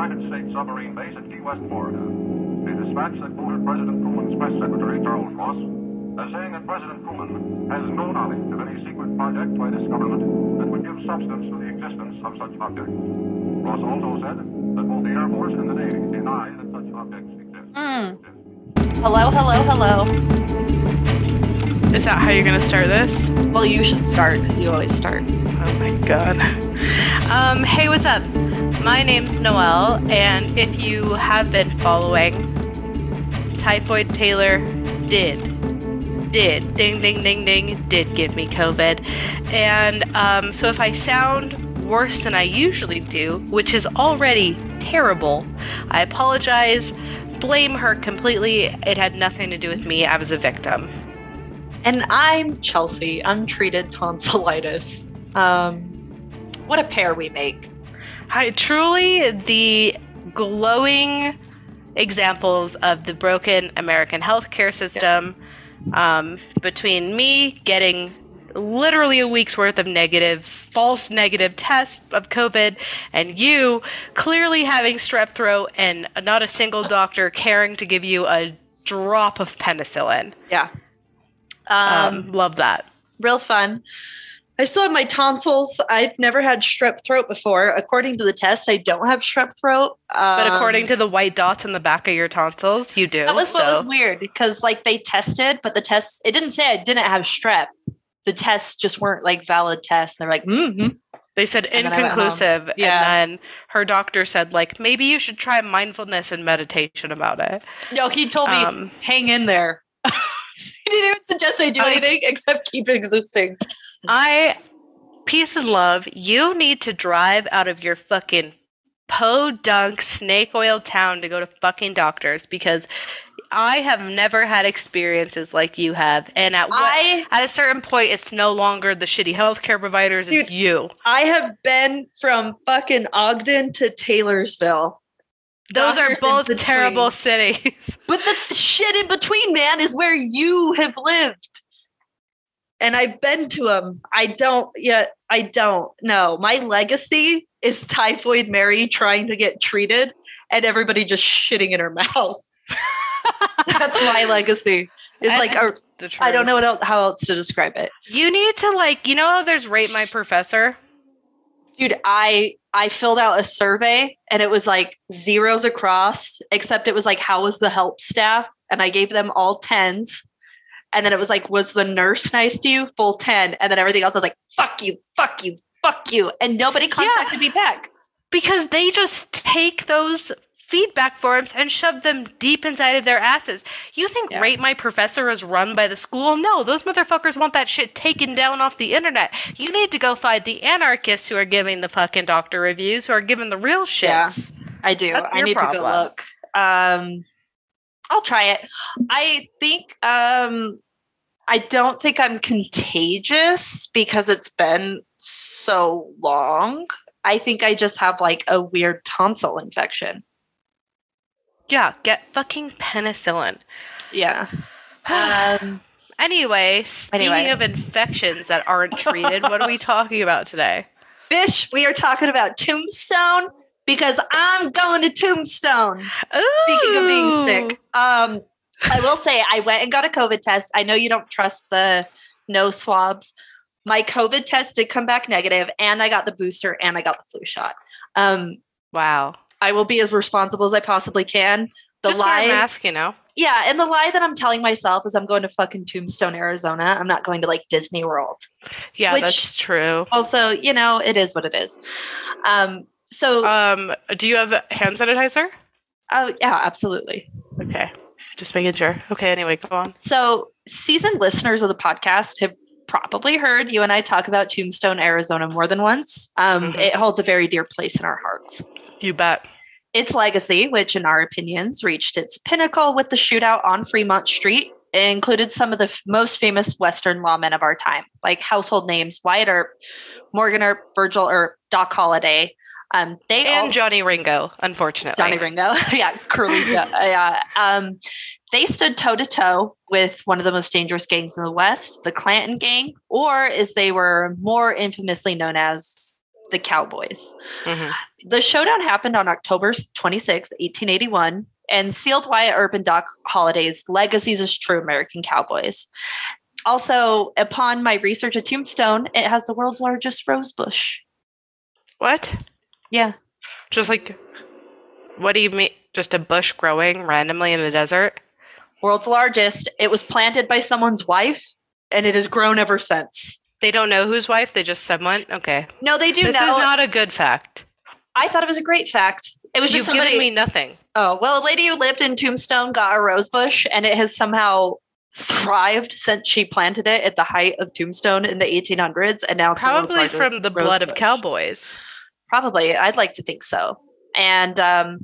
United States submarine base at Key West, Florida. A dispatch that quoted President Truman's press secretary, Charles Ross, as saying that President Truman has no knowledge of any secret project by this government that would give substance to the existence of such objects. Ross also said that both the Air Force and the Navy deny that such objects exist. Hello, hello, hello. Is that how you're gonna start this? Well, you should start because you always start. Oh my god. Um, hey, what's up? My name's Noelle, and if you have been following, Typhoid Taylor did, did, ding, ding, ding, ding, did give me COVID. And um, so if I sound worse than I usually do, which is already terrible, I apologize. Blame her completely. It had nothing to do with me. I was a victim. And I'm Chelsea, untreated tonsillitis. Um, what a pair we make. I truly the glowing examples of the broken American healthcare system um, between me getting literally a week's worth of negative, false negative tests of COVID, and you clearly having strep throat and not a single doctor caring to give you a drop of penicillin. Yeah. Um, Um, love that. real fun. I still have my tonsils. I've never had strep throat before. According to the test, I don't have strep throat. But Um, according to the white dots in the back of your tonsils, you do. that was what was weird because like they tested, but the test it didn't say I didn't have strep. The tests just weren't like valid tests. They're like, mm-hmm. They said And then I went home. inconclusive, Yeah. and then her doctor said, like, maybe you should try mindfulness and meditation about it. no, he told me Um, hang in there. didn't even suggest I do I- anything except keep existing. I, peace and love, you need to drive out of your fucking podunk snake oil town to go to fucking doctors because I have never had experiences like you have. And at what, at a certain point, it's no longer the shitty healthcare providers, it's Dude. you. I have been from fucking Ogden to Taylorsville. Those are both terrible cities. But the shit in between, man, is where you have lived. And I've been to them. I don't yet. I don't know. My legacy is Typhoid Mary trying to get treated and everybody just shitting in her mouth. That's my legacy. It's That's like a, I don't know else, how else to describe it. You need to like, you know there's rate my professor? Dude, I I filled out a survey and it was like zeros across, except it was like, how was the help staff? And I gave them all tens. And then it was like, was the nurse nice to you? Full 10. And then everything else I was like, fuck you, fuck you, fuck you. And nobody contacted me back. Because they just take those feedback forms and shove them deep inside of their asses. You think Yeah. Rate My Professor is run by the school? No, those motherfuckers want that shit taken down off the internet. You need to go find the anarchists who are giving the fucking doctor reviews, who are giving the real Yeah. I do. That's I need to go look. Um, I'll try it. I think um, I don't think I'm contagious because it's been so long. I think I just have like a weird tonsil infection. Yeah, get fucking penicillin. Yeah. Um, Anyway, speaking Anyway. of infections that aren't treated, what are we talking about today? Fish, we are talking about Tombstone because I'm going to Tombstone. Speaking of being sick, um, I will say I went and got a COVID test. I know you don't trust the no swabs. My COVID test did come back negative, and I got the booster and I got the flu shot. Um, Wow. I will be as responsible as I possibly can. The Just wear a lie, mask, you know. yeah, and the lie that I'm telling myself is I'm going to fucking Tombstone, Arizona. I'm not going to like Disney World. Yeah, Which- that's true. Also, you know, it is what it is. Um, so, Um, do you have hand sanitizer? oh yeah, absolutely. Okay, just making sure. Okay, anyway, go on. So, seasoned listeners of the podcast have probably heard you and I talk about Tombstone, Arizona more than once. Um, Mhm. It holds a very dear place in our hearts. You bet. Its legacy, which in our opinions reached its pinnacle with the shootout on Fremont Street, included some of the f- most famous Western lawmen of our time, like household names Wyatt Earp, Morgan Earp, Virgil Earp, Doc Holliday. Um, they And all- Johnny Ringo, unfortunately. Johnny Ringo. yeah, curly. yeah. Um, they stood toe to toe with one of the most dangerous gangs in the West, the Clanton Gang, or as they were more infamously known as, the Cowboys. Mhm. The showdown happened on October 26, 1881, and sealed Wyatt Earp and Doc Holliday's legacies as true American Cowboys. Also, upon my research at Tombstone, it has the world's largest rose bush. What? Yeah. Just like, what do you mean? Just a bush growing randomly in the desert? World's largest. It was planted by someone's wife, and it has grown ever since. They don't know whose wife. They just someone. Okay. No, they do this know. is not a good fact. I thought it was a great fact. It was You've just somebody. given me nothing. Oh, well, a lady who lived in Tombstone got a rose bush and it has somehow thrived since she planted it at the height of Tombstone in the 1800s. And now it's Probably from the blood of cowboys. Probably. I'd like to think so. And um,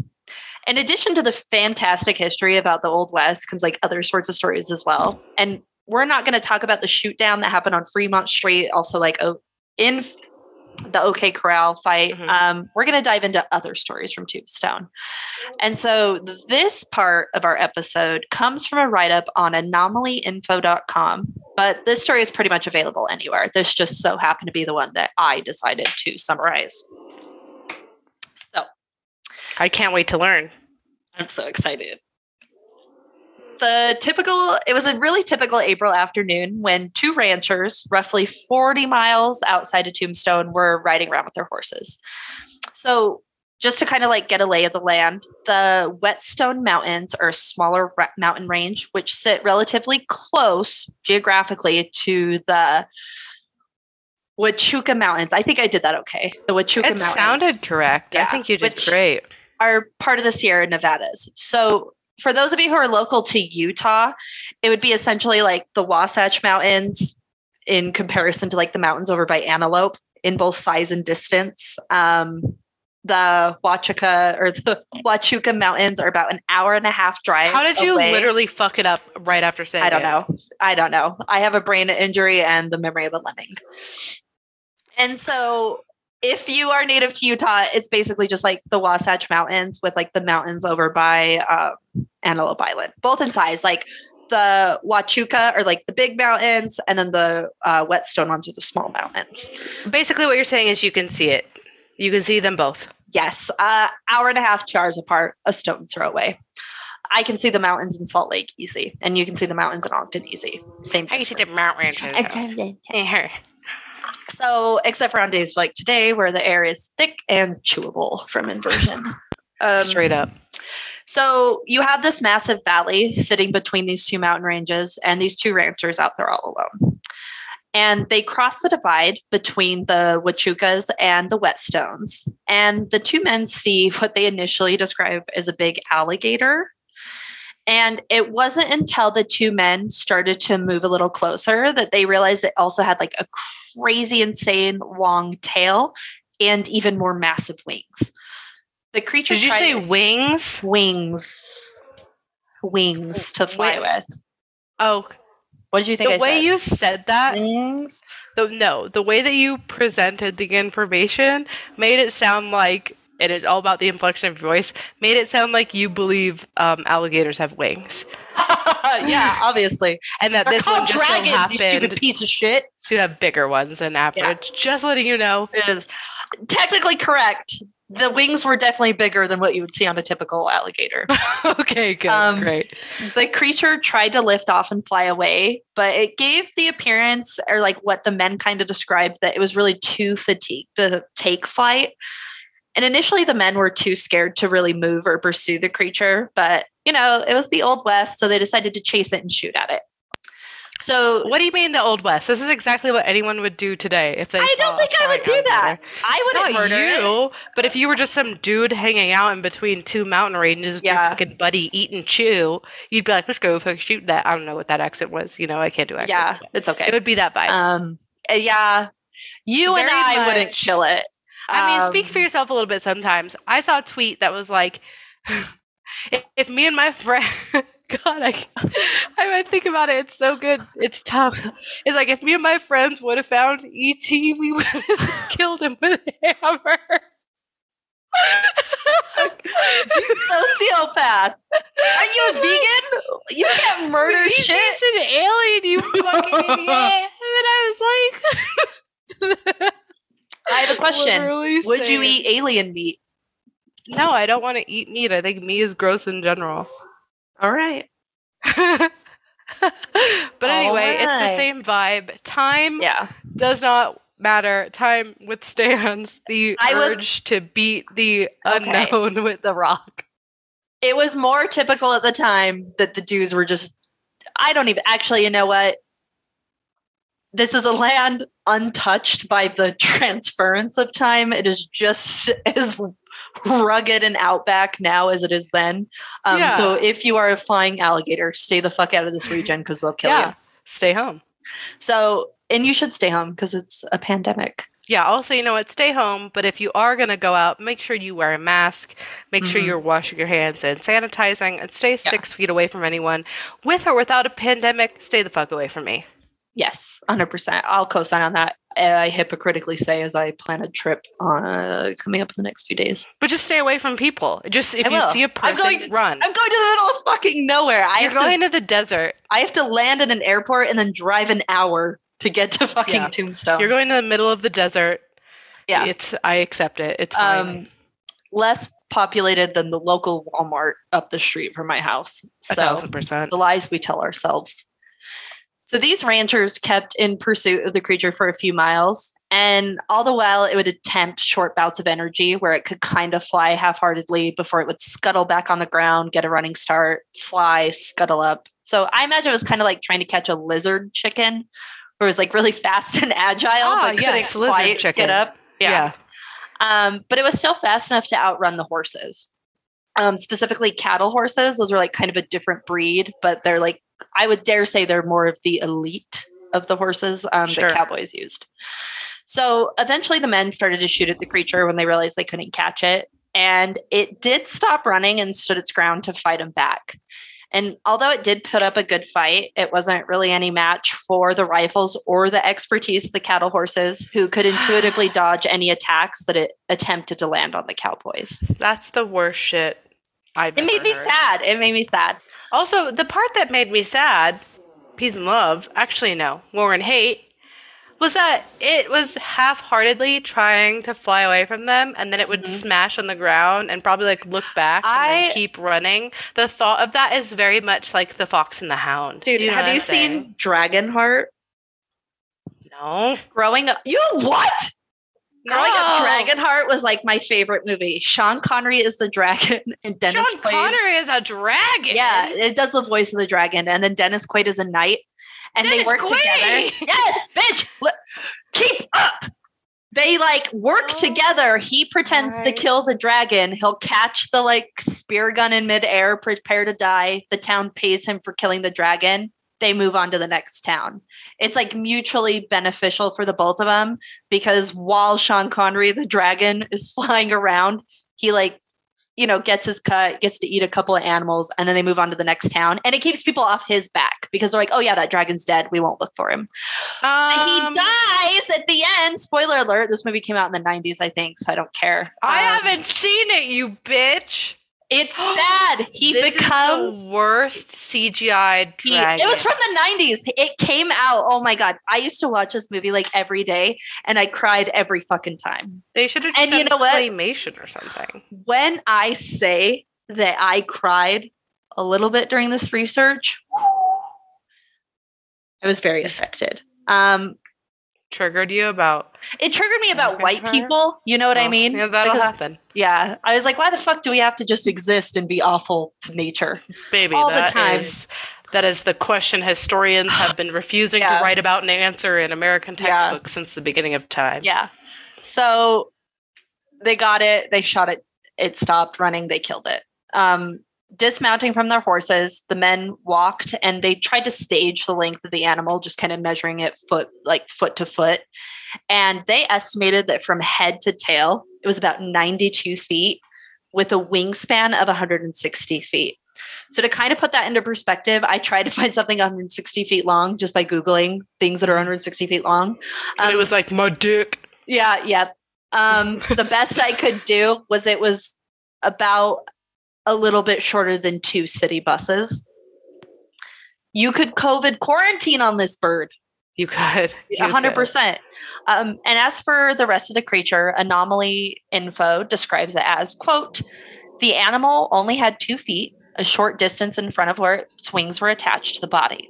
in addition to the fantastic history about the Old West comes like other sorts of stories as well. And we're not going to talk about the shoot down that happened on Fremont Street, also like oh, in the OK Corral fight. Mhm. Um, we're going to dive into other stories from Tombstone. And so this part of our episode comes from a write up on anomalyinfo.com. But this story is pretty much available anywhere. This just so happened to be the one that I decided to summarize. I can't wait to learn. I'm so excited. The typical, it was a really typical April afternoon when two ranchers, roughly 40 miles outside of Tombstone, were riding around with their horses. So, just to kind of like get a lay of the land, the Whetstone Mountains are a smaller ra- mountain range which sit relatively close geographically to the Huachuca Mountains. I think I did that okay. The Huachuca It Mountains sounded correct. I think you did which- great. Are part of the Sierra Nevadas. So for those of you who are local to Utah, it would be essentially like the Wasatch Mountains in comparison to like the mountains over by Antelope in both size and distance. Um, the Huachuca or the Huachuca Mountains are about an hour and a half drive. How did you away. literally fuck it up right after saying I don't it? know. I don't know. I have a brain injury and the memory of a lemming. And so if you are native to Utah, it's basically just like the Wasatch Mountains with like the mountains over by um, Antelope Island, both in size. Like the Huachuca are like the big mountains, and then the uh, Whetstone ones are the small mountains. Basically, what you're saying is you can see it. You can see them both. Yes, uh, hour and a half chars apart, a stone's throw away. I can see the mountains in Salt Lake easy, and you can see the mountains in Ogden easy. Same. I can see the distance. So, except for on days like today, where the air is thick and chewable from inversion. Um, Straight up. So, you have this massive valley sitting between these two mountain ranges, and these two ranchers out there all alone. And they cross the divide between the Huachucas and the Whetstones. And the two men see what they initially describe as a big alligator. And it wasn't until the two men started to move a little closer that they realized it also had like a crazy, insane long tail and even more massive wings. The creature Did you say to- wings? wings? Wings to fly Wait. with. Oh, What did you think? the I way said? you said that, wings. the, no, the way that you presented the information made it sound like it is all about the inflection of your voice. Made it sound like you believe um, alligators have wings, yeah, obviously. and that They're this one just so dragons, you stupid piece of shit. to have bigger ones than average. Just letting you know. It is technically correct. The wings were definitely bigger than what you would see on a typical alligator. okay, good, Um, great. the creature tried to lift off and fly away, but it gave the appearance, or like what the men kind of described, that it was really too fatigued to take flight. And initially, the men were too scared to really move or pursue the creature, but you know, it was the Old West, so they decided to chase it and shoot at it. So What do you mean the old west? This is exactly what anyone would do today if they. I don't think I would do that. alligator. I wouldn't Not murder it. you, but if you were just some dude hanging out in between two mountain ranges with your Yeah. fucking buddy eat and chew, you'd be like, let's go fucking shoot that. I don't know what that accent was. You know, I can't do accents. Yeah, it's okay. It would be that vibe. Um, yeah, you and Very I wouldn't kill it. I mean, speak for Um, yourself a little bit sometimes. I saw a tweet that was like, if, me and my friend, God, I, I might think about it. It's so good. It's tough. It's like if me and my friends would have found ET, we would have killed him with hammers. Sociopath. Are you a vegan? You can't murder He's shit. just an alien, you fucking idiot. And I was like, I have a question. Literally Would you eat alien meat? No, I don't want to eat meat. I think meat is gross in general. All right. but anyway, it's the same vibe. Time Yeah. does not matter. Time withstands the I was- urge to beat the Okay. unknown with the rock. It was more typical at the time that the dudes were just I don't even actually, you know what? This is a land untouched by the transference of time. It is just as rugged and outback now as it is then. Um, Yeah. So if you are a flying alligator, stay the fuck out of this region because they'll kill yeah, you. stay home. So, and you should stay home because it's a pandemic. Yeah, also, you know what? Stay home, but if you are going to go out, make sure you wear a mask, make sure Mhm. you're washing your hands and sanitizing, and stay six feet away from anyone. With or without a pandemic, stay the fuck away from me. Yes, 100%. I'll co sign on that. I hypocritically say as I plan a trip uh, coming up in the next few days. But just stay away from people. Just if you see a I'm person, going to- run. I'm going to the middle of fucking nowhere. I You're going to, to the desert. I have to land in an airport and then drive an hour to get to fucking Yeah. Tombstone. You're going to the middle of the desert. Yeah. It's I accept it. It's um, less populated than the local Walmart up the street from my house. a So thousand percent. the lies we tell ourselves. So these ranchers kept in pursuit of the creature for a few miles, and all the while it would attempt short bouts of energy where it could kind of fly half heartedly before it would scuttle back on the ground, get a running start, fly, scuttle up. So I imagine it was kind of like trying to catch a lizard chicken, where it was like really fast and agile, Ah, but yes, couldn't lizard quite chicken. get up. Yeah. Um, but it was still fast enough to outrun the horses. Um, specifically cattle horses. Those are like kind of a different breed, but they're like I would dare say they're more of the elite of the horses um, Sure. that cowboys used. So eventually the men started to shoot at the creature when they realized they couldn't catch it. And it did stop running and stood its ground to fight them back. And although it did put up a good fight, it wasn't really any match for the rifles or the expertise of the cattle horses, who could intuitively dodge any attacks that it attempted to land on the cowboys. That's the worst shit I've It made me heard. sad. It made me sad. Also, the part that made me sad, peace and love, actually no, war and hate, was that it was half-heartedly trying to fly away from them, and then it would Mhm. smash on the ground and probably like look back and I- then keep running. The thought of that is very much like the fox and the hound. Dude, know have you I'm seen saying? Dragonheart? No. Growing up, you what? Growing up, No. Dragonheart was like my favorite movie. Sean Connery is the dragon, and Dennis Sean Quaid. Connery is a dragon. Yeah, it does the voice of the dragon, and then Dennis Quaid is a knight, and Dennis they work Quaid! together. Yes, bitch, keep up. They like work Oh, together. He pretends to kill the dragon. He'll catch the like spear gun in midair, prepare to die. The town pays him for killing the dragon. They move on to the next town. It's like mutually beneficial for the both of them because while Sean Connery, the dragon, is flying around, he like you know, gets his cut, gets to eat a couple of animals, and then they move on to the next town. And it keeps people off his back because they're like, oh, yeah, that dragon's dead. We won't look for him. Um, he dies at the end. Spoiler alert. This movie came out in the 90s, I think, so I don't care. I Um, haven't seen it, you bitch. It's sad. He this becomes. worst CGI he- dragon. it was from the 90s. It came out. Oh my God. I used to watch this movie like every day and I cried every fucking time. They should have And done you know what? claymation or something. When I say that I cried a little bit during this research, I was very affected. Um, Triggered you about it triggered me about white her. people. You know what I Oh, mean? Yeah, that'll Because- happen, Yeah. I was like, why the fuck do we have to just exist and be awful to nature? baby. all the that time. is- that is the question historians have been refusing Yeah. to write about and answer in American Yeah. textbooks since the beginning of time. Yeah. So they got it. They shot it. It stopped running. They killed it. Um, dismounting from their horses, the men walked and they tried to stage the length of the animal, just kind of measuring it foot like foot to foot. And they estimated that from head to tail, it was about 92 feet with a wingspan of 160 feet. So to kind of put that into perspective, I tried to find something 160 feet long just by Googling things that are 160 feet long. and it Um, was like my dick. yeah, yeah. Um, the best I could do was it was about a little bit shorter than two city buses. You could COVID quarantine on this bird. You could. You A hundred could. percent. Um, and as for the rest of the creature, Anomaly Info describes it as quote, the animal only had two feet, a short distance in front of where its wings were attached to the body.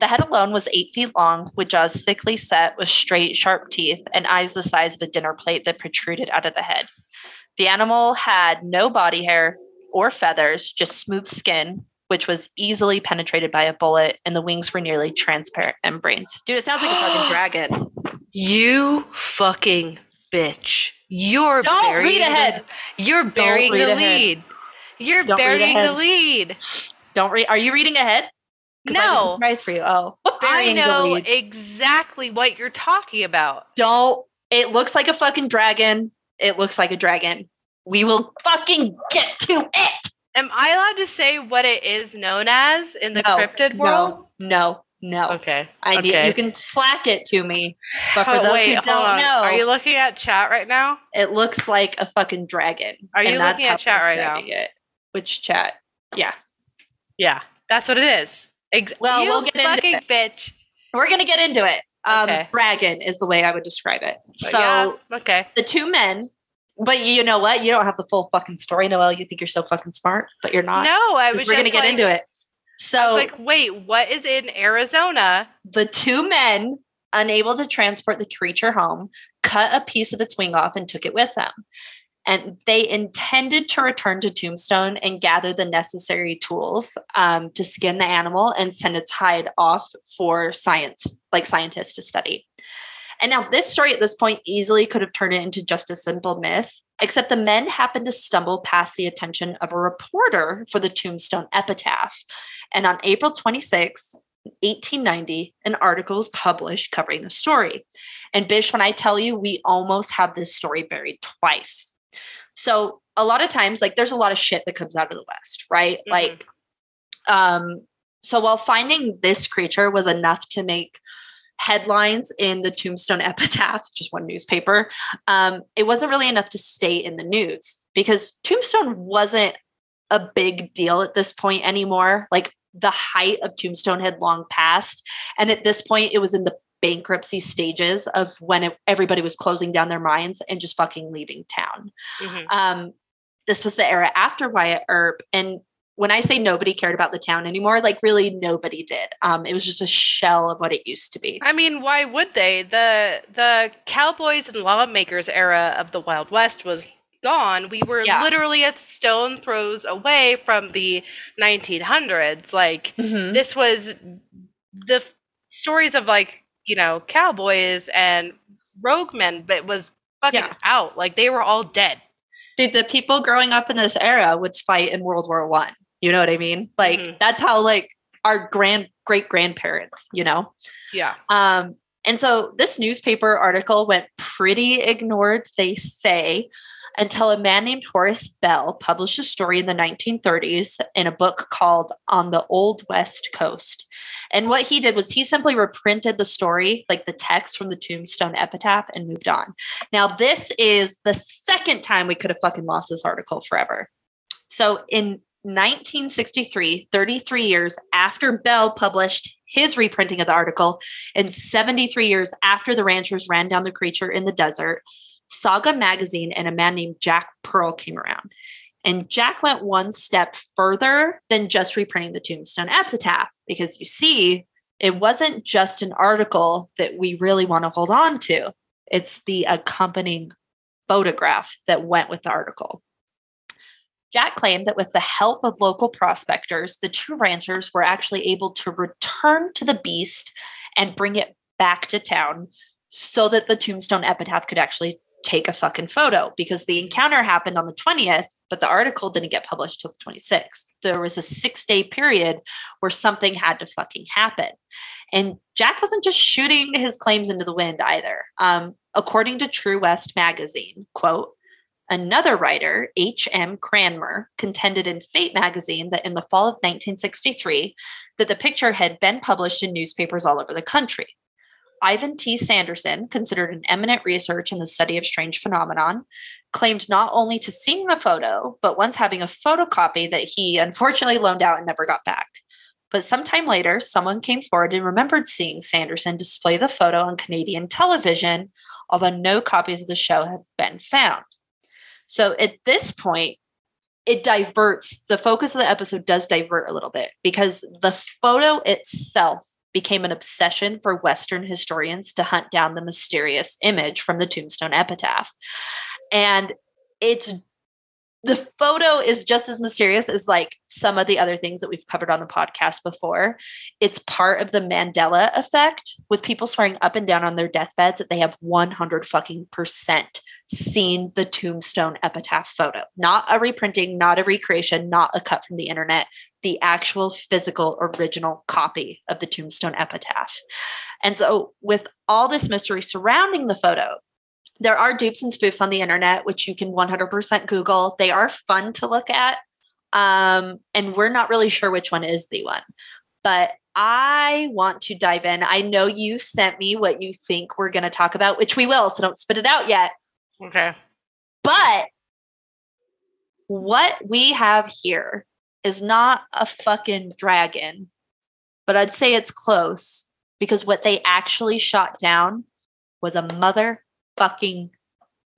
The head alone was eight feet long, with jaws thickly set with straight, sharp teeth and eyes the size of a dinner plate that protruded out of the head. The animal had no body hair or feathers, just smooth skin, which was easily penetrated by a bullet, and the wings were nearly transparent membranes. Dude, it sounds like a fucking dragon. You fucking bitch. You're Don't burying read ahead. The, you're burying the ahead. lead. You're Don't read burying the lead. Don't read. Are you reading ahead? 'Cause I have a No. surprise for you. Oh, I know exactly what you're talking about. Don't. It looks like a fucking dragon. It looks like a dragon. We will fucking get to it. Am I allowed to say what it is known as in the No, cryptid world? No, no. Okay. I need you can slack it to me. But for Oh, those wait, who don't on. know, Are you looking at chat right now? it looks like a fucking dragon. Are you looking at chat right now? It. Which chat? Yeah. Yeah, that's what it is. Ex- Well, you we'll get into fucking it. bitch. We're gonna get into it. Um, Okay. Dragon is the way I would describe it. But So yeah, okay. the two men, but you know what? You don't have the full fucking story, Noelle. You think you're so fucking smart, but you're not. No, I was we're gonna get like- into it. So was like, wait, what is in Arizona? the two men, unable to transport the creature home, cut a piece of its wing off and took it with them. And they intended to return to Tombstone and gather the necessary tools um, to skin the animal and send its hide off for science, like scientists to study. And now, this story at this point easily could have turned it into just a simple myth, except the men happened to stumble past the attention of a reporter for the Tombstone epitaph. And on April 26th, 1890, an article was published covering the story. And Bish, when I tell you, we almost had this story buried twice. So a lot of times, like there's a lot of shit that comes out of the West, right? Mhm. Like, um, so while finding this creature was enough to make headlines in the Tombstone Epitaph, just one newspaper, um, it wasn't really enough to stay in the news because Tombstone wasn't a big deal at this point anymore. Like the height of Tombstone had long passed. And at this point, it was in the bankruptcy stages of when it, everybody was closing down their mines and just fucking leaving town. Mhm. Um, this was the era after Wyatt Earp. And when I say nobody cared about the town anymore, like really nobody did. Um, it was just a shell of what it used to be. I mean, why would they? The the cowboys and lawmakers era of the Wild West was gone. We were Yeah. literally a stone throws away from the 1900s. Like Mhm. this was the f- stories of like you know cowboys and rogue men, but it was fucking Yeah. out. Like they were all dead. Dude, the people growing up in this era would fight in World War One. You know what I mean? Like Mhm. that's how like our grand great grandparents, you know. Yeah. Um, and so this newspaper article went pretty ignored, they say, until a man named Horace Bell published a story in the 1930s in a book called On the Old West Coast. And what he did was he simply reprinted the story, like the text from the Tombstone Epitaph, and moved on. Now, this is the second time we could have fucking lost this article forever. So in 1963, 33 years after Bell published his reprinting of the article, and 73 years after the ranchers ran down the creature in the desert, Saga Magazine and a man named Jack Pearl came around. And Jack went one step further than just reprinting the Tombstone Epitaph, because you see, it wasn't just an article that we really want to hold on to, it's the accompanying photograph that went with the article. Jack claimed that with the help of local prospectors, the two ranchers were actually able to return to the beast and bring it back to town so that the tombstone epitaph could actually take a fucking photo because the encounter happened on the 20th, but the article didn't get published till the 26th. There was a six day period where something had to fucking happen. And Jack wasn't just shooting his claims into the wind either. Um, according to True West magazine, quote, Another writer, H.M. Cranmer, contended in Fate magazine that in the fall of 1963 that the picture had been published in newspapers all over the country. Ivan T. Sanderson, considered an eminent research in the study of strange phenomenon, claimed not only to seeing the photo, but once having a photocopy that he unfortunately loaned out and never got back. But sometime later, someone came forward and remembered seeing Sanderson display the photo on Canadian television, although no copies of the show have been found. So at this point, it diverts the focus of the episode does divert a little bit because the photo itself became an obsession for Western historians to hunt down the mysterious image from the tombstone epitaph. And it's the photo is just as mysterious as like some of the other things that we've covered on the podcast before. It's part of the Mandela effect with people swearing up and down on their deathbeds that they have 100 fucking percent seen the tombstone epitaph photo. Not a reprinting, not a recreation, not a cut from the internet, the actual physical original copy of the tombstone epitaph. And so with all this mystery surrounding the photo, there are dupes and spoofs on the internet, which you can 100% Google. They are fun to look at. Um, and we're not really sure which one is the one, but I want to dive in. I know you sent me what you think we're going to talk about, which we will. So don't spit it out yet. Okay. But what we have here is not a fucking dragon, but I'd say it's close because what they actually shot down was a mother fucking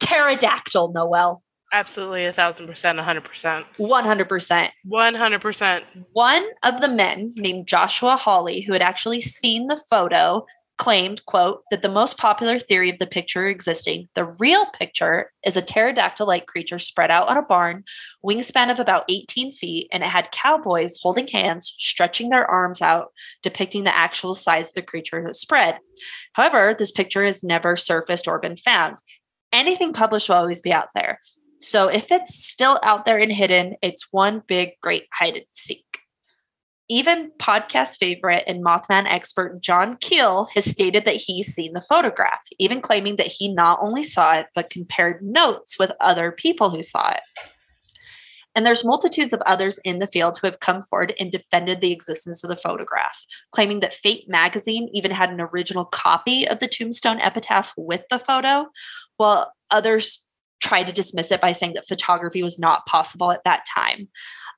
pterodactyl, Noelle. Absolutely, a thousand percent, a hundred percent, 100%. one hundred percent. One of the men named Joshua Hawley, who had actually seen the photo, claimed, quote, that the most popular theory of the picture existing, the real picture, is a pterodactyl-like creature spread out on a barn, wingspan of about 18 feet, and it had cowboys holding hands, stretching their arms out, depicting the actual size of the creature that spread. However, this picture has never surfaced or been found. Anything published will always be out there. So if it's still out there and hidden, it's one big, great hide and seek. Even podcast favorite and Mothman expert John Keel has stated that he's seen the photograph, even claiming that he not only saw it, but compared notes with other people who saw it. And there's multitudes of others in the field who have come forward and defended the existence of the photograph, claiming that Fate magazine even had an original copy of the tombstone epitaph with the photo, while others tried to dismiss it by saying that photography was not possible at that time.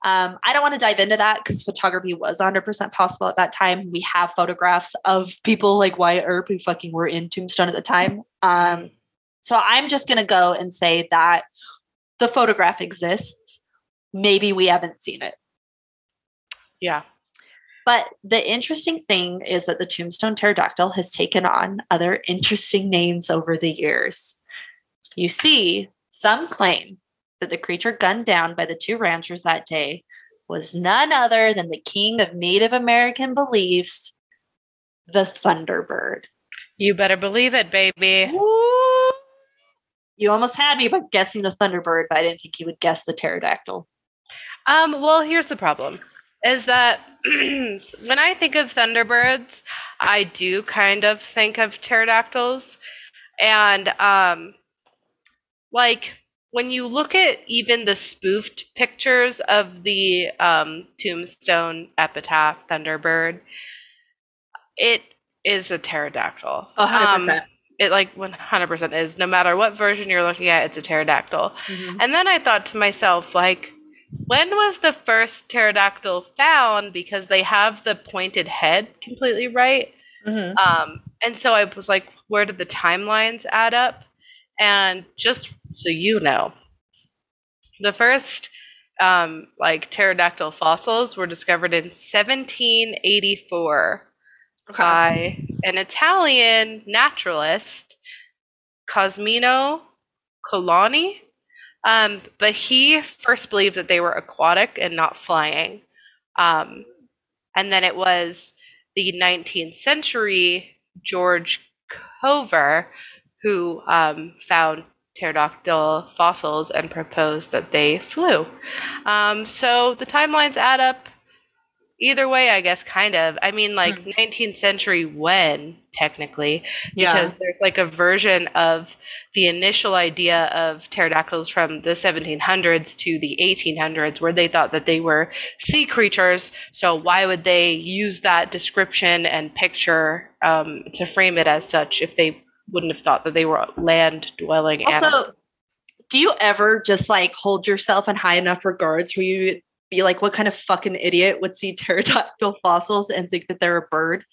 Um, I don't want to dive into that because photography was 100% possible at that time. We have photographs of people like Wyatt Earp who fucking were in Tombstone at the time. Um, so I'm just going to go and say that the photograph exists. Maybe we haven't seen it. Yeah. But the interesting thing is that the tombstone pterodactyl has taken on other interesting names over the years. You see, some claim that the creature gunned down by the two ranchers that day was none other than the king of Native American beliefs, the Thunderbird. You better believe it, baby. Woo! You almost had me by guessing the Thunderbird, but I didn't think you would guess the pterodactyl. Um, well, here's the problem is that when I think of Thunderbirds, I do kind of think of pterodactyls. And um like when you look at even the spoofed pictures of the um, tombstone epitaph Thunderbird, it is a pterodactyl. A hundred Um, it like 100% is. No matter what version you're looking at, it's a pterodactyl. Mhm. And then I thought to myself, like, when was the first pterodactyl found? Because they have the pointed head completely right. Mhm. Um, and so I was like, where did the timelines add up? And just so you know, the first um, like pterodactyl fossils were discovered in 1784 Okay. by an Italian naturalist, Cosimo Collini. Um, but he first believed that they were aquatic and not flying. Um, and then it was the 19th century George Cuvier who um, found pterodactyl fossils and proposed that they flew. Um, so the timelines add up either way, I guess, kind of. I mean, like 19th century when, technically, because there's like a version of the initial idea of pterodactyls from the 1700s to the 1800s where they thought that they were sea creatures. So why would they use that description and picture um, to frame it as such if they wouldn't have thought that they were land dwelling animals? Also, do you ever just like hold yourself in high enough regards where you be like, what kind of fucking idiot would see pterodactyl fossils and think that they're a bird?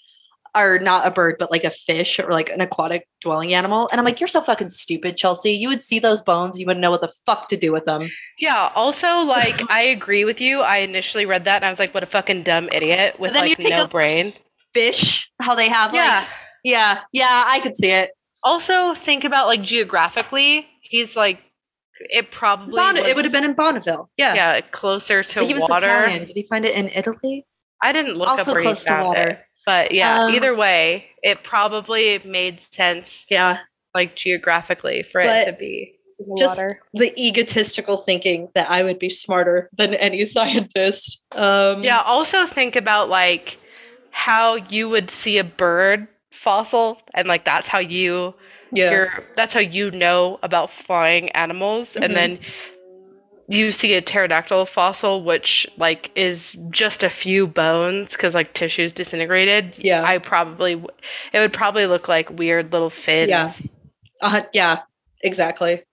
Or not a bird, but like a fish or like an aquatic dwelling animal. And I'm like, you're so fucking stupid, Chelsea. You would see those bones, you wouldn't know what the fuck to do with them. Yeah. Also, like, I agree with you. I initially read that and I was like, what a fucking dumb idiot with then like you no brain. Fish, how they have Yeah. like, yeah, yeah, I could see it. Also, think about like geographically, he's like, it probably Bon- it would have been in Bonneville. Yeah. yeah closer to he was water. Italian. Did he find it in Italy? I didn't look Also up where he found water. it, but yeah, Um, either way, it probably made sense Yeah. like geographically for But it to be the just water. the egotistical thinking that I would be smarter than any scientist. Um, Yeah. Also, think about like how you would see a bird fossil, and like that's how you yeah, you're that's how you know about flying animals Mhm. and then you see a pterodactyl fossil which like is just a few bones because like tissue's disintegrated Yeah. i probably it would probably look like weird little fins Yeah. uh, yeah, exactly.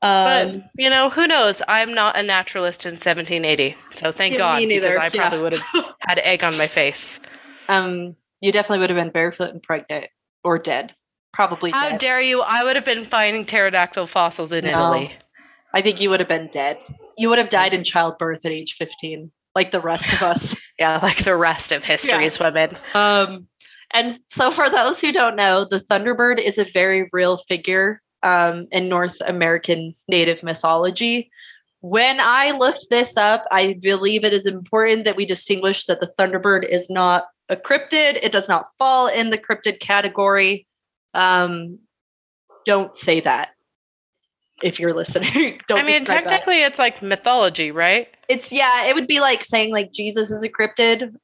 but Um, you know who knows i'm not a naturalist in 1780 so thank Yeah, god me because i Yeah. probably would have had egg on my face um, you definitely would have been barefoot and pregnant or dead. Probably. how dead. dare you i would have been finding pterodactyl fossils in No. italy I think you would have been dead. You would have died in childbirth at age 15, like the rest of us. yeah like the rest of history's women Um, and so, for those who don't know, the Thunderbird is a very real figure um, in North American Native mythology. When I looked this up, I believe it is important that we distinguish that the Thunderbird is not a cryptid. It does not fall in the cryptid category. Um, don't say that if you're listening. don't i mean describe that. technically it's like mythology right it's yeah, it would be like saying like Jesus is a cryptid,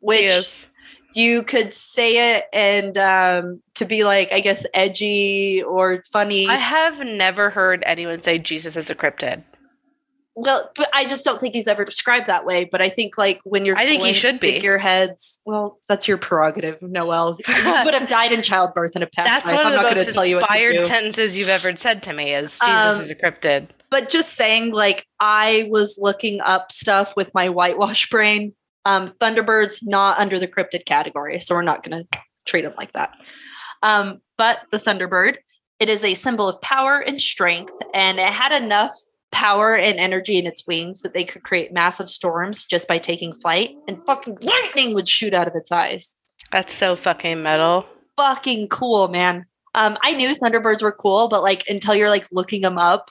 which you could say it and um to be like i guess edgy or funny I have never heard anyone say Jesus is a cryptid. Well but i just don't think he's ever described that way but i think like when you're I think he should be. your heads. well that's your prerogative noel you would have died in childbirth in a past That's life. one I'm of the not most gonna tell you what to inspired do. sentences you've ever said to me is Jesus Um, is a cryptid. but just saying like i was looking up stuff with my whitewash brain um thunderbirds not under the cryptid category so we're not going to treat them like that um but the thunderbird it is a symbol of power and strength and it had enough power and energy in its wings that they could create massive storms just by taking flight and fucking lightning would shoot out of its eyes That's so fucking metal. fucking cool man um i knew thunderbirds were cool but like until you're like looking them up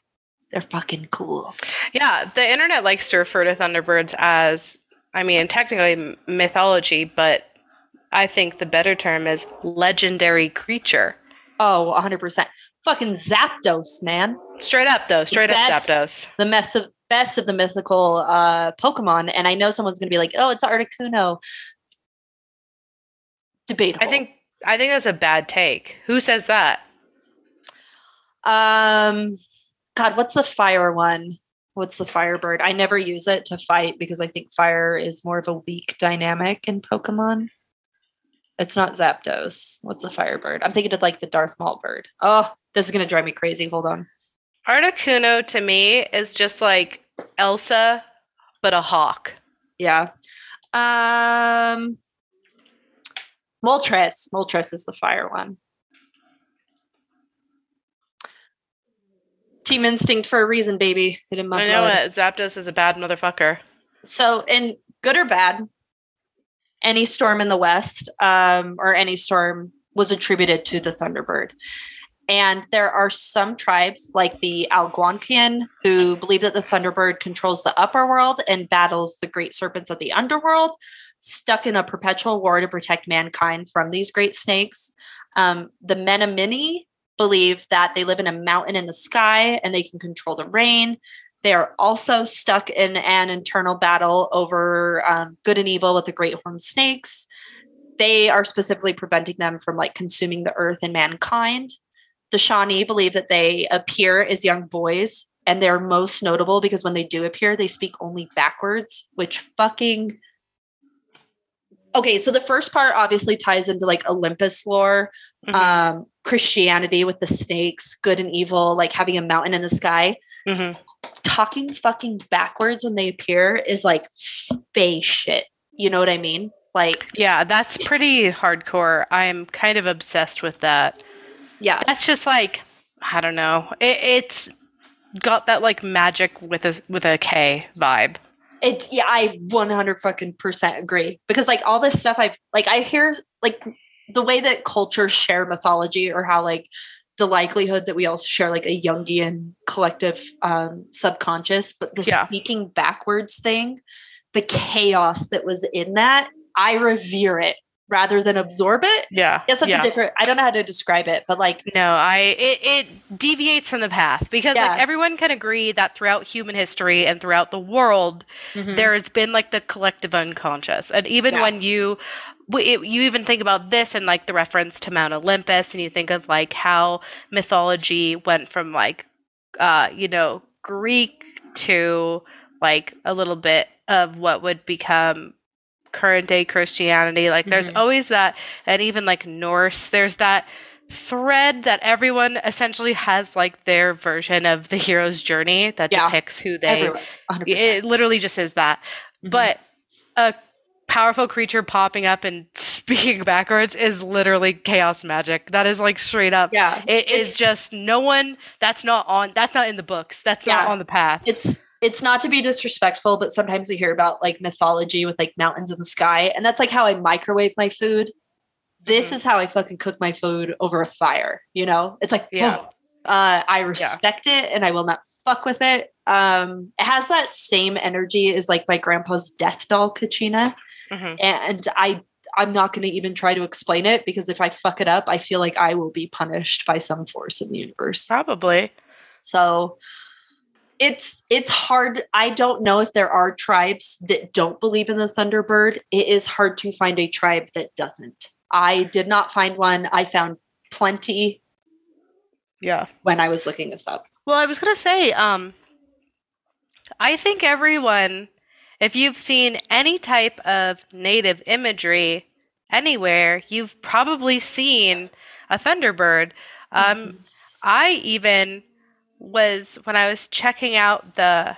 they're fucking cool Yeah, the internet likes to refer to thunderbirds as, I mean, technically mythology, but I think the better term is legendary creature. Oh, 100%. Fucking Zapdos, man. Straight up, though, straight up Best. Zapdos. The mess of best of the mythical uh Pokemon. And I know someone's gonna be like, oh, it's Articuno. Debate. I think I think that's a bad take. Who says that? um God, what's the fire one? What's the firebird? I never use it to fight because I think fire is more of a weak dynamic in Pokemon. It's not Zapdos. What's the firebird? I'm thinking of like the Darth Maul bird. Oh, this is gonna drive me crazy. Hold on. Articuno to me is just like Elsa, but a hawk. Yeah. Um Moltres. Moltres is the fire one. Team instinct for a reason, baby. It in my I know it. Zapdos is a bad motherfucker. So, in good or bad, any storm in the west um, or any storm was attributed to the Thunderbird. And there are some tribes, like the Algonquian, who believe that the Thunderbird controls the upper world and battles the great serpents of the underworld, stuck in a perpetual war to protect mankind from these great snakes. Um, the Menomini believe that they live in a mountain in the sky and they can control the rain. They are also stuck in an internal battle over um, good and evil with the great horned snakes. They are specifically preventing them from like consuming the earth and mankind. The Shawnee believe that they appear as young boys, and they're most notable because when they do appear, they speak only backwards, which fucking. Okay, so the first part obviously ties into like Olympus lore, Mhm. um, Christianity with the snakes, good and evil, like having a mountain in the sky Mhm. talking fucking backwards when they appear is like face shit. You know what I mean? Like, Yeah, that's pretty hardcore. I'm kind of obsessed with that. Yeah, That's just like I don't know. It, it's got that like magic with a with a K vibe. It's yeah, I 100 fucking percent agree because like all this stuff I've like I hear like the way that cultures share mythology or how like the likelihood that we also share like a Jungian collective um subconscious, but the Yeah. speaking backwards thing, the chaos that was in that, I revere it rather than absorb it. Yeah. Yes, that's yeah. a different I don't know how to describe it, but like No, I it, it deviates from the path because Yeah. like everyone can agree that throughout human history and throughout the world mhm, there has been like the collective unconscious and even Yeah. when you it, you even think about this and like the reference to mount olympus and you think of like how mythology went from like uh you know greek to like a little bit of what would become current day christianity like there's Mhm. always that and even like norse there's that thread that everyone essentially has like their version of the hero's journey that Yeah. depicts who they everywhere, 100%. it literally just is that. Mhm. But a powerful creature popping up and speaking backwards is literally chaos magic. That is like straight up. yeah, It is It's- just no one that's not on that's not in the books. That's not on the path. it's it's not to be disrespectful, but sometimes we hear about like mythology with like mountains in the sky, and that's like how I microwave my food. This Mhm. is how I fucking cook my food over a fire. You know, it's like Yeah. Uh, I respect it, and I will not fuck with it. Um, it has that same energy as like my grandpa's death doll, Kachina, Mhm. and I. I'm not going to even try to explain it because if I fuck it up, I feel like I will be punished by some force in the universe. Probably. So it's it's hard. I don't know if there are tribes that don't believe in the Thunderbird. It is hard to find a tribe that doesn't. I did not find one. I found plenty Yeah. when I was looking this up. Well, I was gonna say, um, I think everyone, if you've seen any type of native imagery anywhere, you've probably seen a thunderbird. Um, I even was when I was checking out the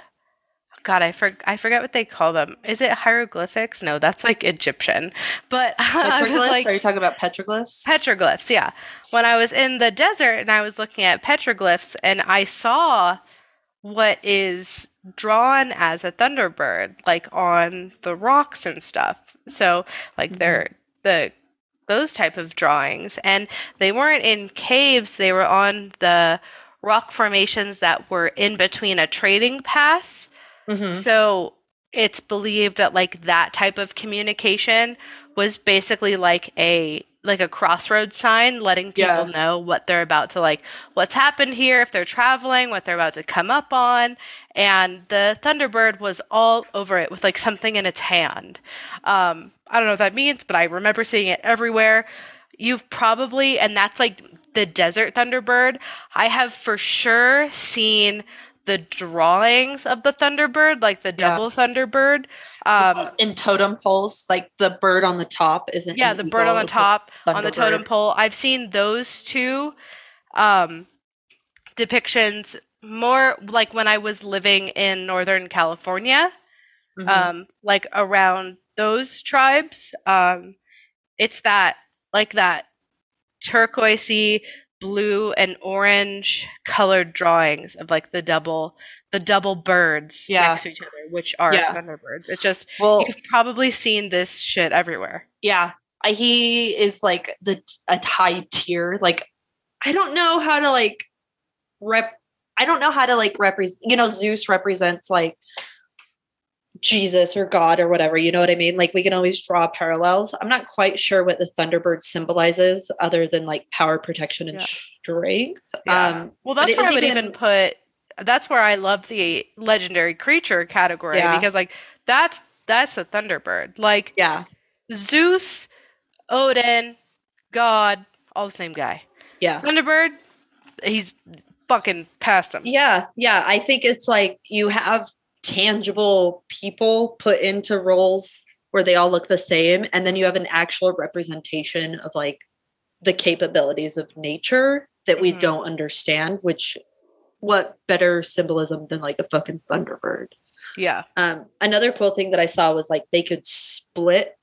God, I for, I forget what they call them. Is it hieroglyphics? No, that's like Egyptian. But I was like, are you talking about petroglyphs? petroglyphs yeah when i was in the desert and i was looking at petroglyphs and i saw what is drawn as a thunderbird like on the rocks and stuff so like Mhm. they're the those type of drawings and they weren't in caves they were on the rock formations that were in between a trading pass Mhm. so it's believed that like that type of communication was basically like a like a crossroad sign letting people Yeah. know what they're about to like what's happened here if they're traveling what they're about to come up on and the thunderbird was all over it with like something in its hand um i don't know what that means but i remember seeing it everywhere you've probably and that's like the desert thunderbird i have for sure seen the drawings of the thunderbird like the Yeah. double thunderbird um in totem poles, like the bird on the top isn't. yeah the bird on the it's a top on the totem pole i've seen those two um depictions more like when i was living in northern california Mhm. um like around those tribes um it's that like that turquoisey blue and orange colored drawings of like the double the double birds Yeah. next to each other which are Yeah. thunderbirds it's just well, you've probably seen this shit everywhere yeah he is like the a high tier like i don't know how to like rep i don't know how to like represent you know zeus represents like jesus or god or whatever you know what i mean like we can always draw parallels i'm not quite sure what the thunderbird symbolizes other than like power protection and Yeah. strength Yeah. um Well, that's where I would even- even put. That's where I love the legendary creature category Yeah. because, like, that's that's a Thunderbird. Like yeah Zeus, Odin, God, all the same guy. yeah Thunderbird, he's fucking past him. Yeah, yeah. I think it's like you have tangible people put into roles where they all look the same, and then you have an actual representation of like the capabilities of nature that we Mhm. don't understand, which what better symbolism than like a fucking thunderbird? Yeah. Um, another cool thing that I saw was like they could split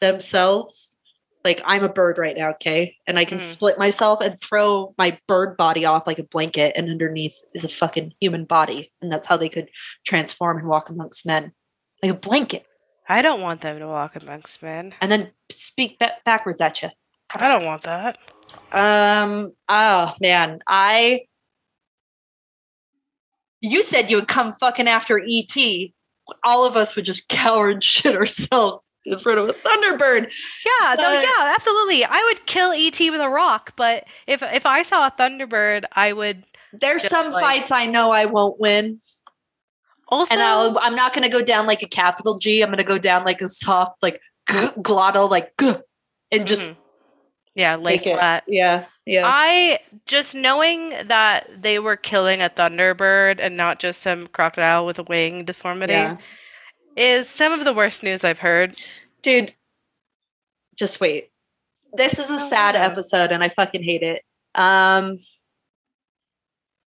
themselves. Like I'm a bird right now, okay? And I can Mhm. split myself and throw my bird body off like a blanket, and underneath is a fucking human body. And that's how they could transform and walk amongst men. Like a blanket. I don't want them to walk amongst men. And then speak ba- backwards at you. I don't want that. Um, oh man, I you said you would come fucking after ET. All of us would just cower and shit ourselves in front of a Thunderbird. Yeah, though, yeah, absolutely. I would kill ET with a rock, but if if I saw a thunderbird, I would There's some like- fights I know I won't win, also. and I'll, I'm not going to go down like a capital G. I'm going to go down like a soft, like glottal, like and just Mhm. Yeah, lay make it. Yeah, yeah. I just knowing that they were killing a thunderbird and not just some crocodile with a wing deformity yeah. is some of the worst news I've heard. dude just wait this is a Oh, sad episode and i fucking hate it um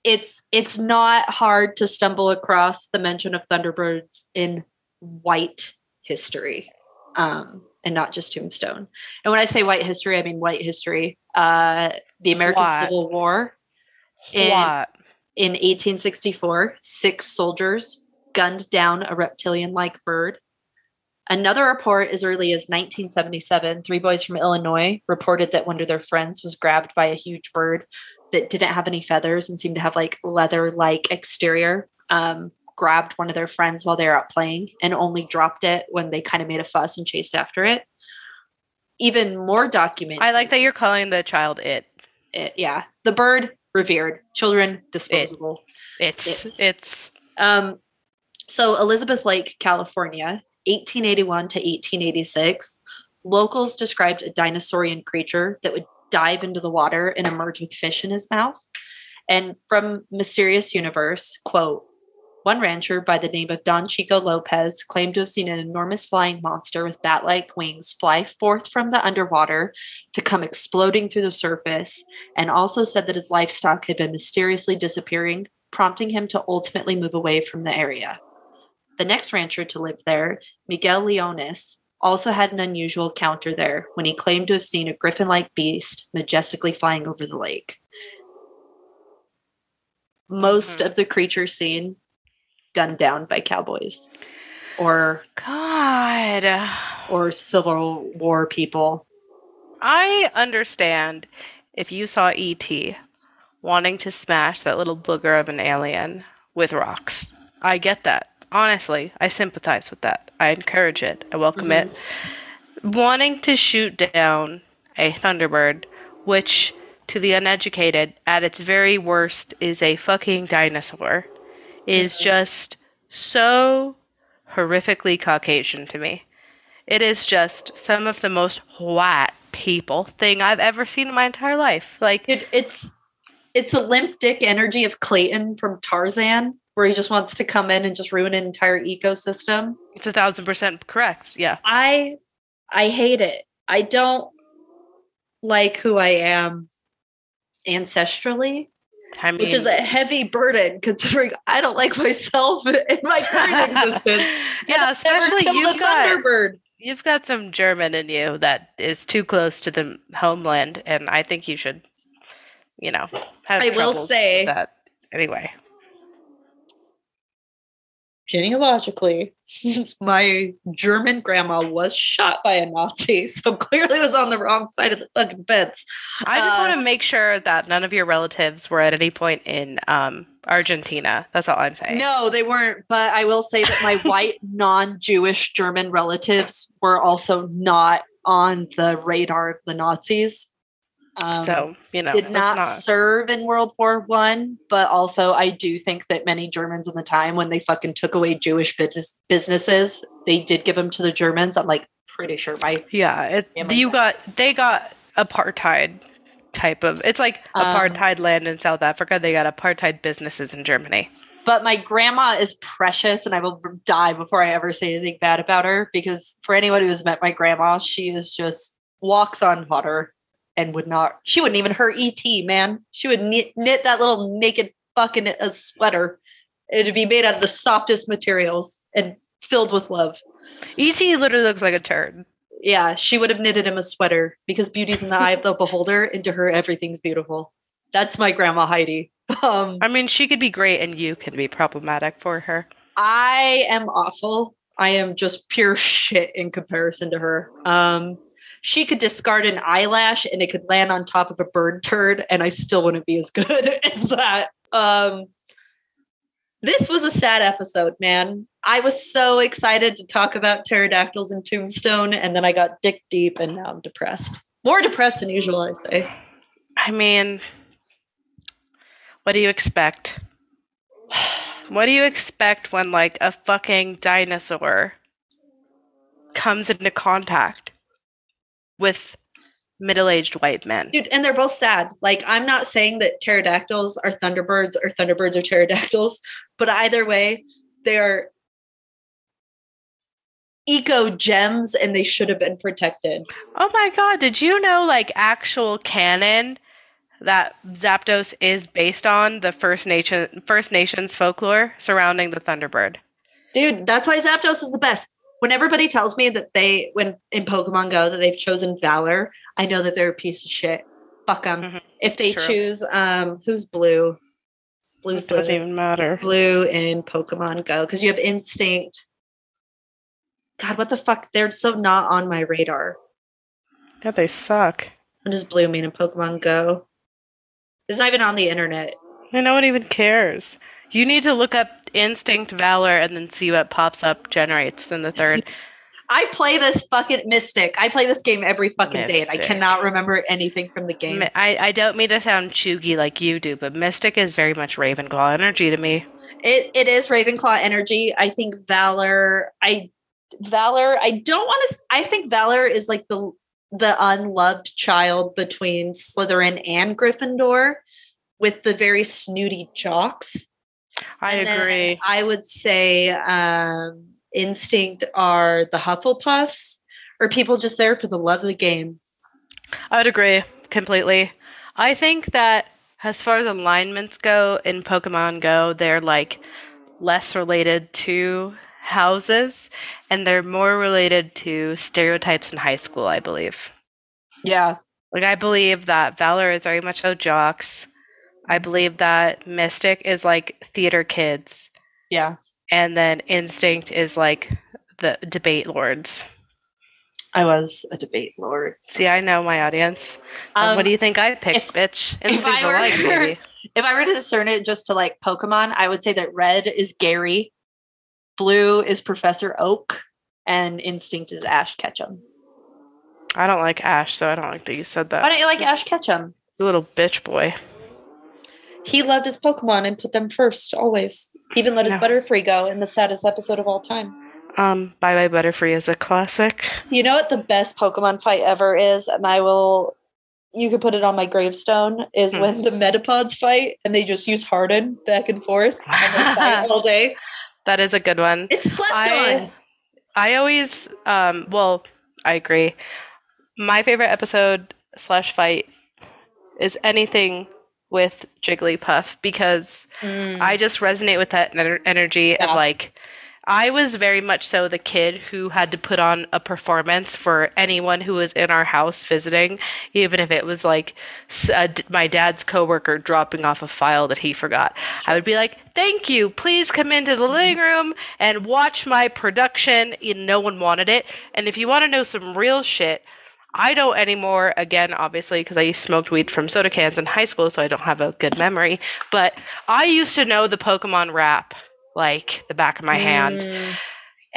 it's it's not hard to stumble across the mention of thunderbirds in white history um and not just tombstone and when i say white history i mean white history uh the american What? civil war in, What? in 1864, six soldiers gunned down a reptilian like bird. Another report as early as 1977, three boys from Illinois reported that one of their friends was grabbed by a huge bird that didn't have any feathers and seemed to have like leather like exterior. Um, grabbed one of their friends while they were out playing and only dropped it when they kind of made a fuss and chased after it. Even more document. I like that you're calling the child it. it. Yeah. The bird revered, children disposable. It's It's- it's Um, so Elizabeth Lake, California, 1881 to 1886, locals described a dinosaurian creature that would dive into the water and emerge with fish in his mouth. And from Mysterious Universe, quote, one rancher by the name of Don Chico Lopez claimed to have seen an enormous flying monster with bat like wings fly forth from the underwater to come exploding through the surface, and also said that his livestock had been mysteriously disappearing, prompting him to ultimately move away from the area. The next rancher to live there, Miguel Leonis, also had an unusual encounter there when he claimed to have seen a griffin like beast majestically flying over the lake. Most Mhm. of the creatures seen gunned down by cowboys or God. or civil war people. I understand if you saw ET wanting to smash that little booger of an alien with rocks. I get that. Honestly, I sympathize with that. I encourage it. I welcome it. Mm-hmm. Wanting to shoot down a Thunderbird, which to the uneducated, at its very worst, is a fucking dinosaur, is just so horrifically Caucasian to me. It is just some of the most white people thing I've ever seen in my entire life. Like, It, it's it's a limp dick energy of Clayton from Tarzan, where he just wants to come in and just ruin an entire ecosystem. it's a thousand percent correct. Yeah. I I hate it. I don't like who I am ancestrally, I mean, which is a heavy burden considering I don't like myself in my current existence. Yeah, especially you've got Thunderbird. you've got some German in you that is too close to the homeland, and I think you should, you know, have I will say- that anyway. Genealogically, my German grandma was shot by a Nazi, so clearly was on the wrong side of the fucking fence. I just Uh, want to make sure that none of your relatives were at any point in um, Argentina. That's all I'm saying. No, they weren't. But I will say that my white, non Jewish German relatives were also not on the radar of the Nazis. Um, so you know, did not, not. serve in World War One, but also I do think that many Germans in the time when they fucking took away Jewish business businesses, they did give them to the Germans. I'm like pretty sure my Yeah, it, you got they got apartheid type of. It's like Um, apartheid land in South Africa. They got apartheid businesses in Germany. but my grandma is precious and I will die before I ever say anything bad about her because for anyone who has met my grandma, she is just walks on water and would not, she wouldn't even hurt ET, man. She would knit, knit that little naked fucking a sweater. It'd be made out of the softest materials and filled with love. ET literally looks like a turd. Yeah, she would have knitted him a sweater because beauty's in the eye of the beholder, and to her, everything's beautiful. That's my grandma Heidi. Um, I mean, she could be great, and you can be problematic for her. I am awful. I am just pure shit in comparison to her. Um, she could discard an eyelash and it could land on top of a bird turd, and I still wouldn't be as good as that. Um, this was a sad episode, man. I was so excited to talk about pterodactyls and tombstone, and then I got dick deep, and now I'm depressed. More depressed than usual, I say. I mean, what do you expect? What do you expect when, like, a fucking dinosaur comes into contact with middle aged white men? Dude, and they're both sad. Like, I'm not saying that pterodactyls are thunderbirds or thunderbirds are pterodactyls, but either way, they're eco gems and they should have been protected. Oh my god, did you know, like, actual canon that Zapdos is based on the First Nation First Nations folklore surrounding the Thunderbird? Dude, that's why Zapdos is the best. When everybody tells me that they, when in Pokemon Go, that they've chosen Valor, I know that they're a piece of shit. Fuck them. Mhm, If they choose, um, who's blue? Blue's It doesn't the even matter. blue in Pokemon Go because you have Instinct. God, what the fuck? They're so not on my radar. Yeah, they suck. What does blue mean in Pokemon Go? It's not even on the internet. And no one even cares. You need to look up Instinct Valor and then see what pops up generates in the third. I play this fucking Mystic. I play this game every fucking day, and I cannot remember anything from the game. I, I don't mean to sound chuggy like you do, but Mystic is very much Ravenclaw energy to me. It it is Ravenclaw energy. I think Valor. I Valor. I don't want to. I think Valor is like the the unloved child between Slytherin and Gryffindor, with the very snooty jocks. I And agree. I would say um, Instinct are the Hufflepuffs, or people just there for the love of the game. I would agree completely. I think that as far as alignments go in Pokemon Go, they're like less related to houses and they're more related to stereotypes in high school, I believe. Yeah. Like I believe that Valor is very much so jocks. I believe that Mystic is like theater kids Yeah. and then Instinct is like the debate lords. I was a debate lord. See, I know my audience. Um, what do you think I picked, if- bitch? if Instinct I were- alike, baby. If I were to discern it just to like Pokemon, I would say that red is Gary, blue is Professor Oak, and instinct is Ash Ketchum. I don't like Ash, so I don't like that you said that. Why don't you like Ash Ketchum? The little bitch boy. He loved his Pokemon and put them first, always. He even let his Butterfree go in the saddest episode of all time. Um, Bye Bye Butterfree is a classic. You know what the best Pokemon fight ever is? And I will, you could put it on my gravestone, is Hmm. when the Metapods fight and they just use Harden back and forth and fight all day. That is a good one. It's slept I- on. I always, um, well, I agree. My favorite episode slash fight is anything with Jigglypuff because I mm. just resonate with that ener- energy Yeah. of like I was very much so the kid who had to put on a performance for anyone who was in our house visiting, even if it was like s- a d my dad's coworker dropping off a file that he forgot. I would be like, "Thank you. Please come into the mm-hmm. living room and watch my production." And no one wanted it. And if you want to know some real shit, I don't anymore. Again, obviously, because I smoked weed from soda cans in high school, so I don't have a good memory. But I used to know the Pokemon rap like the back of my hand. Mm.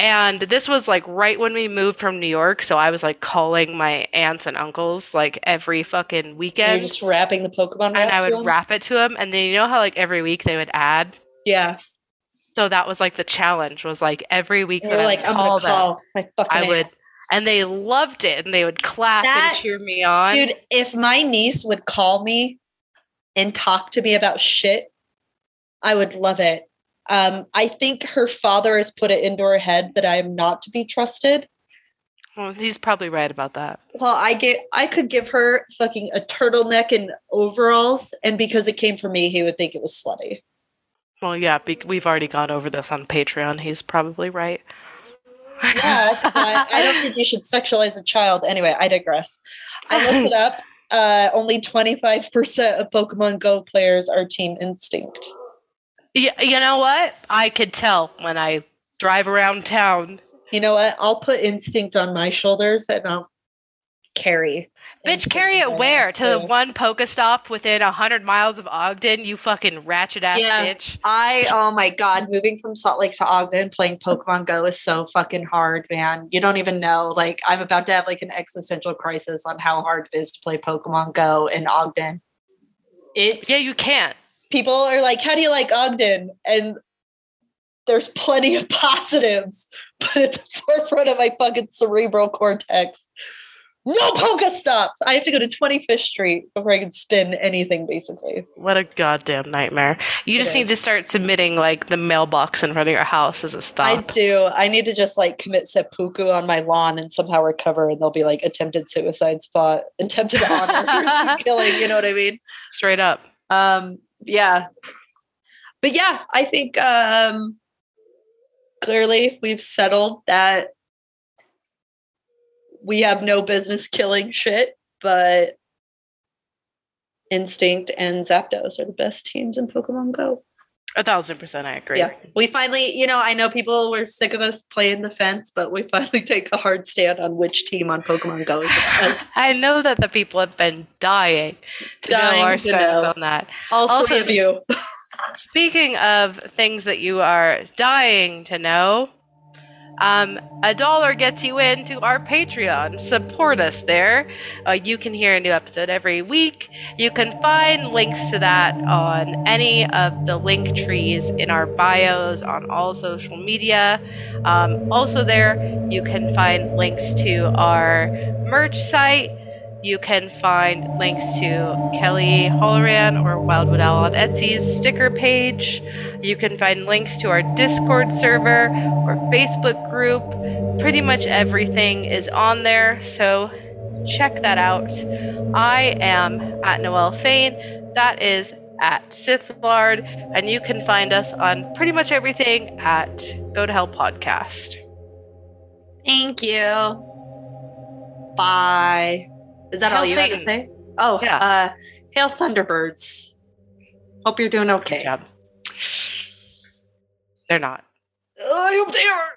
And this was like right when we moved from New York, so I was like calling my aunts and uncles like every fucking You're weekend. just rapping the Pokemon And I would 'em? rap it to them, and then you know how like every week they would add. Yeah. So that was like the challenge was like every week that I like, call gonna them, I aunt." would, and they loved it, and they would clap That- and cheer me on. Dude, if my niece would call me and talk to me about shit, I would love it. Um, I think her father has put it into her head that I am not to be trusted. Well, he's probably right about that. Well, I get I could give her fucking a turtleneck and overalls, and because it came from me, he would think it was slutty. Well, yeah, be- we've already gone over this on Patreon. He's probably right. Yeah, I don't think you should sexualize a child. Anyway, I digress. I looked it up. Uh, only 25% of Pokemon Go players are Team Instinct. Yeah, you know what? I could tell when I drive around town. You know what? I'll put Instinct on my shoulders and I'll carry. Bitch, Instinct carry it where? To the too. one Pokestop within a hundred miles of Ogden? You fucking ratchet ass Yeah. bitch. I oh my god, moving from Salt Lake to Ogden playing Pokemon Go is so fucking hard, man. You don't even know. Like I'm about to have like an existential crisis on how hard it is to play Pokemon Go in Ogden. It's Yeah, you can't. people are like, How do you like Ogden? And there's plenty of positives, but at the forefront of my fucking cerebral cortex. No Pokestops. I have to go to 25th Street before I can spin anything, basically. What a goddamn nightmare. You It just need to start submitting like the mailbox in front of your house as a stop. I do. I need to just like commit seppuku on my lawn and somehow recover, and there'll be like attempted suicide spot, attempted honor killing. You know what I mean? Straight up. Um, yeah. But yeah, I think um, clearly we've settled that we have no business killing shit, but Instinct and Zapdos are the best teams in Pokemon Go. A thousand percent I agree. Yeah. We finally, you know, I know people were sick of us playing the fence, but we finally take a hard stand on which team on Pokemon Go is the best. I know that the people have been dying to Dying know our to stance know. on that. All Also, three of you. Speaking of things that you are dying to know, um, a dollar gets you into our Patreon. Support us there. Uh, you can hear a new episode every week. You can find links to that on any of the link trees in our bios on all social media. Um, also, there you can find links to our merch site. You can find links to Kelly Holloran or Wildwood Owl on Etsy's sticker page. You can find links to our Discord server or Facebook group. Pretty much everything is on there, so check that out. I am at Noelle Fain. That is at Sithlard, and you can find us on pretty much everything at Go to Hell Podcast. Thank you. Bye. Is that Hail all you had to say? Oh, Yeah. uh, hail Thunderbirds. Hope you're doing okay. They're not. I hope they are.